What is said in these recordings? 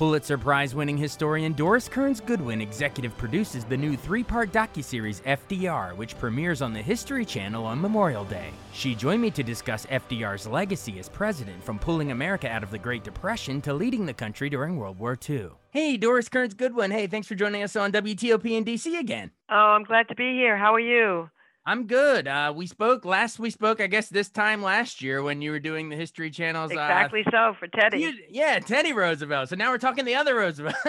Pulitzer Prize winning historian Doris Kearns Goodwin executive produces the new three part docuseries FDR, which premieres on the History Channel on Memorial Day. She joined me to discuss FDR's legacy as president, from pulling America out of the Great Depression to leading the country during World War II. Hey, Doris Kearns Goodwin. Hey, thanks for joining us on WTOP in DC again. Oh, I'm glad to be here. How are you? I'm good. Uh, we spoke last. We spoke, I guess, this time last year when you were doing the History Channel's. Exactly uh, so for Teddy. You, yeah, Teddy Roosevelt. So now we're talking the other Roosevelt.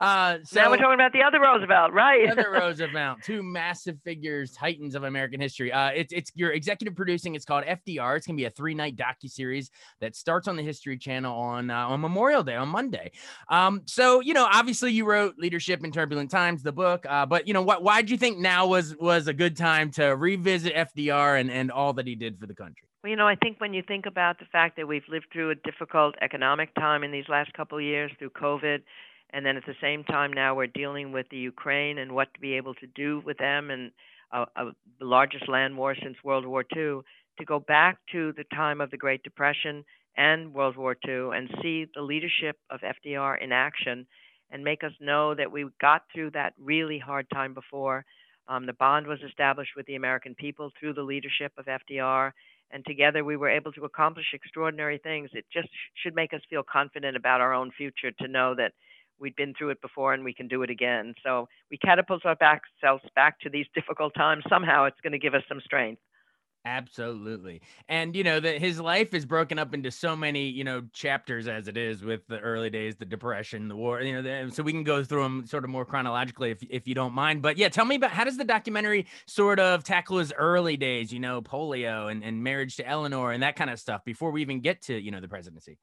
uh, so now we're talking about the other Roosevelt, right? other Roosevelt, two massive figures, titans of American history. Uh, it's it's your executive producing. It's called FDR. It's gonna be a three night docu series that starts on the History Channel on uh, on Memorial Day on Monday. Um, so you know, obviously, you wrote Leadership in Turbulent Times, the book. Uh, but you know, what? Why do you think now was was a good time to to revisit FDR and, and all that he did for the country? Well, you know, I think when you think about the fact that we've lived through a difficult economic time in these last couple of years through COVID, and then at the same time now we're dealing with the Ukraine and what to be able to do with them and the largest land war since World War II, to go back to the time of the Great Depression and World War II and see the leadership of FDR in action and make us know that we got through that really hard time before um, the bond was established with the American people through the leadership of FDR, and together we were able to accomplish extraordinary things. It just should make us feel confident about our own future to know that we'd been through it before and we can do it again. So we catapult ourselves back to these difficult times. Somehow it's going to give us some strength. Absolutely. And you know that his life is broken up into so many, you know, chapters as it is with the early days, the depression, the war, you know, the, so we can go through them sort of more chronologically if if you don't mind. But yeah, tell me about how does the documentary sort of tackle his early days, you know, polio and, and marriage to Eleanor and that kind of stuff before we even get to, you know, the presidency.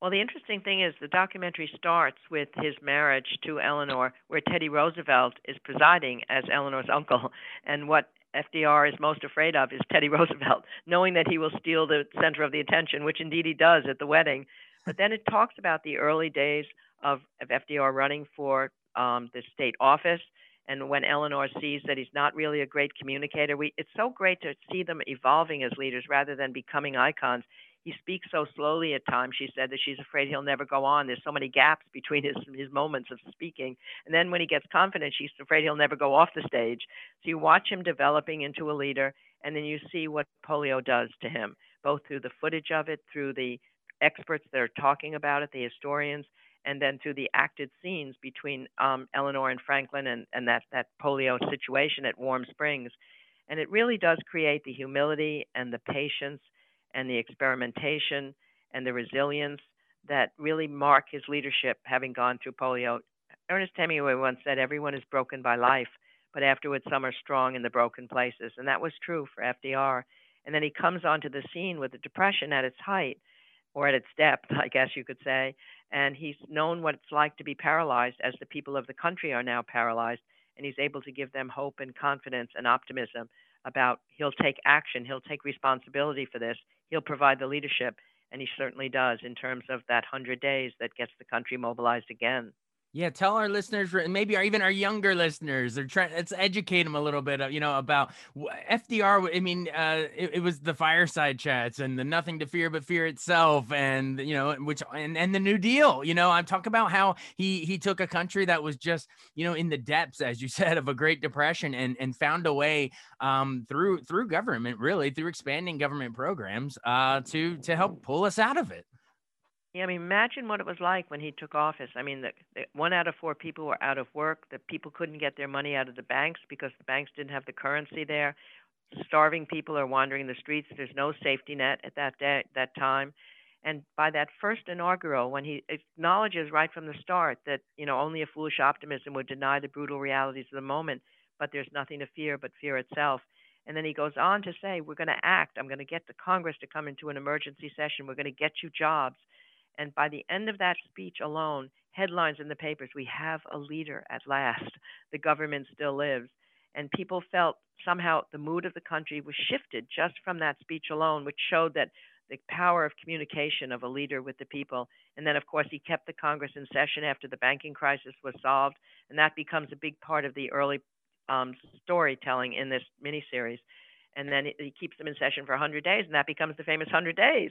Well, the interesting thing is the documentary starts with his marriage to Eleanor, where Teddy Roosevelt is presiding as Eleanor's uncle. And what FDR is most afraid of is Teddy Roosevelt, knowing that he will steal the center of the attention, which indeed he does at the wedding. But then it talks about the early days of, of FDR running for um, the state office. And when Eleanor sees that he's not really a great communicator, we, it's so great to see them evolving as leaders rather than becoming icons he speaks so slowly at times. She said that she's afraid he'll never go on. There's so many gaps between his his moments of speaking, and then when he gets confident, she's afraid he'll never go off the stage. So you watch him developing into a leader, and then you see what polio does to him, both through the footage of it, through the experts that are talking about it, the historians, and then through the acted scenes between um, Eleanor and Franklin and, and that, that polio situation at Warm Springs. And it really does create the humility and the patience and the experimentation and the resilience that really mark his leadership, having gone through polio. Ernest Hemingway once said, Everyone is broken by life, but afterwards some are strong in the broken places. And that was true for FDR. And then he comes onto the scene with the Depression at its height, or at its depth, I guess you could say. And he's known what it's like to be paralyzed, as the people of the country are now paralyzed. And he's able to give them hope and confidence and optimism about he'll take action, he'll take responsibility for this, he'll provide the leadership, and he certainly does in terms of that 100 days that gets the country mobilized again. Yeah, tell our listeners, maybe even our younger listeners, or try let's educate them a little bit, uh, you know, about FDR. I mean, uh, it, it, was the fireside chats and the nothing to fear but fear itself, and you know, which and and the New Deal. You know, I'm talking about how he he took a country that was just you know in the depths, as you said, of a Great Depression, and and found a way um, through through government, really through expanding government programs, uh, to to help pull us out of it. Yeah, I mean, imagine what it was like when he took office. I mean, the, the, one out of four people were out of work. The people couldn't get their money out of the banks because the banks didn't have the currency there. Starving people are wandering the streets. There's no safety net at that day, that time. And by that first inaugural, when he acknowledges right from the start that you know only a foolish optimism would deny the brutal realities of the moment, but there's nothing to fear but fear itself. And then he goes on to say, "We're going to act. I'm going to get the Congress to come into an emergency session. We're going to get you jobs." And by the end of that speech alone, headlines in the papers: "We have a leader at last. The government still lives." And people felt somehow the mood of the country was shifted just from that speech alone, which showed that the power of communication of a leader with the people. And then, of course, he kept the Congress in session after the banking crisis was solved, and that becomes a big part of the early um, storytelling in this miniseries. And then he keeps them in session for 100 days, and that becomes the famous 100 days.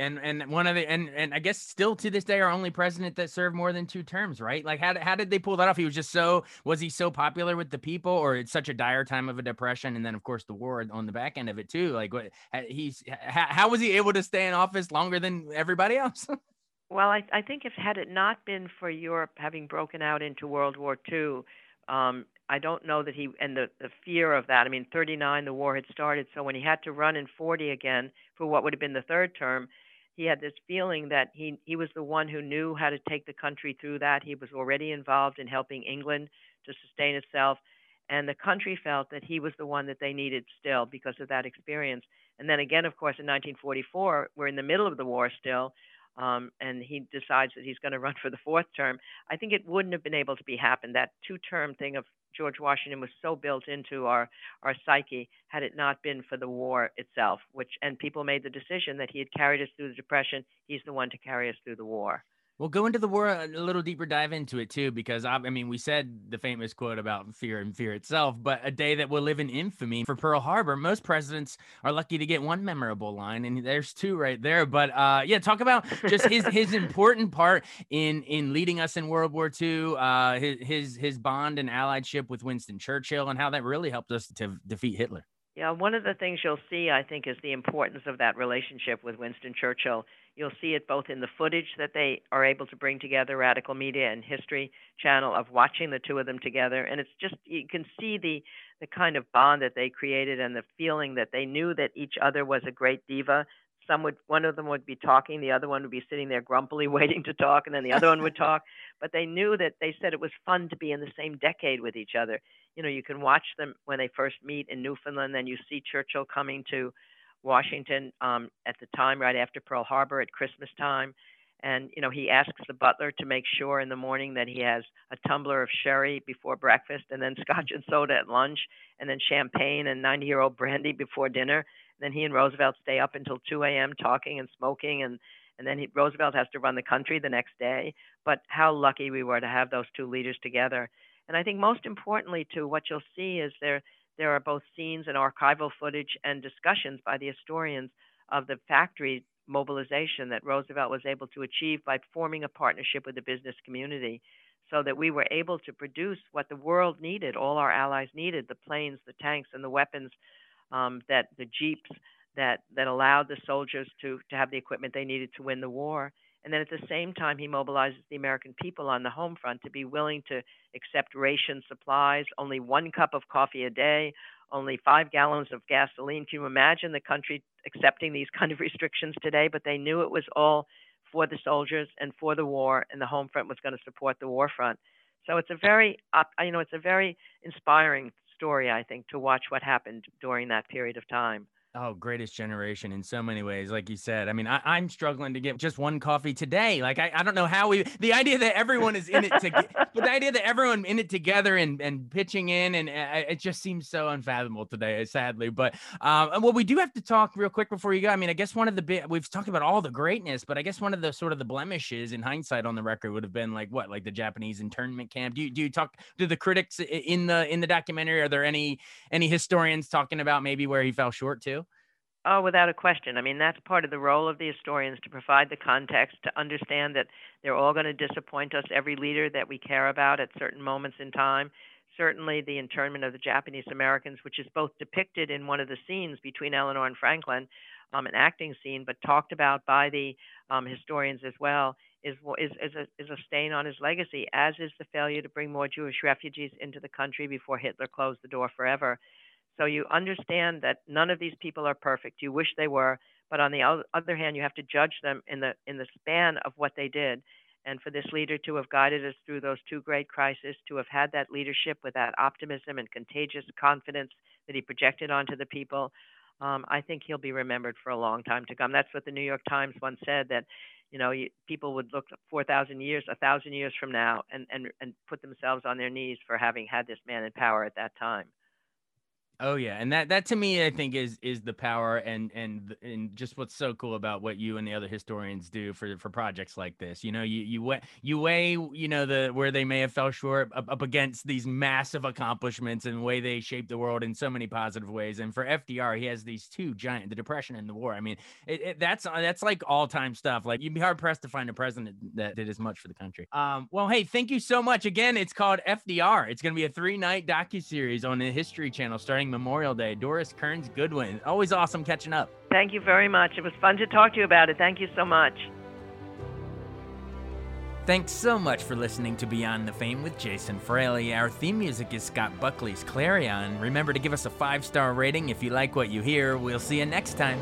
And and one of the and and I guess still to this day our only president that served more than two terms, right? Like how how did they pull that off? He was just so was he so popular with the people, or it's such a dire time of a depression, and then of course the war on the back end of it too. Like what he's how, how was he able to stay in office longer than everybody else? well, I I think if had it not been for Europe having broken out into World War II, um, I don't know that he and the the fear of that. I mean, 39 the war had started, so when he had to run in 40 again for what would have been the third term he had this feeling that he he was the one who knew how to take the country through that. He was already involved in helping England to sustain itself, and the country felt that he was the one that they needed still because of that experience. And then again, of course, in 1944, we're in the middle of the war still, um, and he decides that he's going to run for the fourth term. I think it wouldn't have been able to be happened. That two-term thing of George Washington was so built into our our psyche had it not been for the war itself, which and people made the decision that he had carried us through the depression. He's the one to carry us through the war. We'll go into the war a little deeper dive into it too, because I, I, mean, we said the famous quote about fear and fear itself, but a day that will live in infamy for Pearl Harbor. Most presidents are lucky to get one memorable line, and there's two right there. But uh, yeah, talk about just his his important part in in leading us in World War II, uh, his his his bond and alliedship with Winston Churchill, and how that really helped us to defeat Hitler. Yeah, one of the things you'll see, I think, is the importance of that relationship with Winston Churchill. You'll see it both in the footage that they are able to bring together, Radical Media and History Channel, of watching the two of them together, and it's just you can see the the kind of bond that they created and the feeling that they knew that each other was a great diva. Some would one of them would be talking, the other one would be sitting there grumpily waiting to talk, and then the other one would talk. But they knew that they said it was fun to be in the same decade with each other you know, you can watch them when they first meet in Newfoundland. Then you see Churchill coming to Washington um, at the time right after Pearl Harbor at Christmas time. And, you know, he asks the butler to make sure in the morning that he has a tumbler of sherry before breakfast and then scotch and soda at lunch and then champagne and 90 year old brandy before dinner. Then he and Roosevelt stay up until 2 a.m. talking and smoking and and then he, Roosevelt has to run the country the next day. But how lucky we were to have those two leaders together. And I think most importantly, too, what you'll see is there there are both scenes and archival footage and discussions by the historians of the factory mobilization that Roosevelt was able to achieve by forming a partnership with the business community so that we were able to produce what the world needed, all our allies needed the planes, the tanks, and the weapons, um, that the jeeps that, that allowed the soldiers to, to have the equipment they needed to win the war. And then at the same time, he mobilizes the American people on the home front to be willing to accept ration supplies, only one cup of coffee a day, only five gallons of gasoline. Can you imagine the country accepting these kind of restrictions today? But they knew it was all for the soldiers and for the war, and the home front was going to support the war front. So it's a very, you know, it's a very inspiring story, I think, to watch what happened during that period of time. Oh, greatest generation in so many ways, like you said. I mean, I, am struggling to get just one coffee today. Like, I, I don't know how we, the idea that everyone is in it together, but the idea that everyone in it together and, and pitching in, and uh, it just seems so unfathomable today, sadly. But, um, well, we do have to talk real quick before you go. I mean, I guess one of the bit, we've talked about all the greatness, but I guess one of the sort of the blemishes in hindsight on the record would have been like what, like the Japanese internment camp. Do you, do you talk, do the critics in the, in the documentary, are there any, any historians talking about maybe where he fell short too? Oh, without a question. I mean, that's part of the role of the historians to provide the context, to understand that they're all going to disappoint us, every leader that we care about at certain moments in time. Certainly, the internment of the Japanese Americans, which is both depicted in one of the scenes between Eleanor and Franklin, um, an acting scene, but talked about by the um, historians as well, is, is, is, a, is a stain on his legacy, as is the failure to bring more Jewish refugees into the country before Hitler closed the door forever. So you understand that none of these people are perfect. You wish they were, but on the other hand, you have to judge them in the in the span of what they did. And for this leader to have guided us through those two great crises, to have had that leadership with that optimism and contagious confidence that he projected onto the people, um, I think he'll be remembered for a long time to come. That's what the New York Times once said that you know people would look 4,000 years, a thousand years from now, and and and put themselves on their knees for having had this man in power at that time. Oh yeah, and that that to me I think is is the power and and and just what's so cool about what you and the other historians do for for projects like this. You know, you you weigh you weigh you know the where they may have fell short up, up against these massive accomplishments and the way they shaped the world in so many positive ways. And for FDR, he has these two giant the depression and the war. I mean, it, it, that's that's like all time stuff. Like you'd be hard pressed to find a president that did as much for the country. Um, well, hey, thank you so much again. It's called FDR. It's going to be a three night docu series on the History Channel starting Memorial Day. Doris Kearns Goodwin. Always awesome catching up. Thank you very much. It was fun to talk to you about it. Thank you so much. Thanks so much for listening to Beyond the Fame with Jason Fraley. Our theme music is Scott Buckley's Clarion. Remember to give us a five star rating if you like what you hear. We'll see you next time.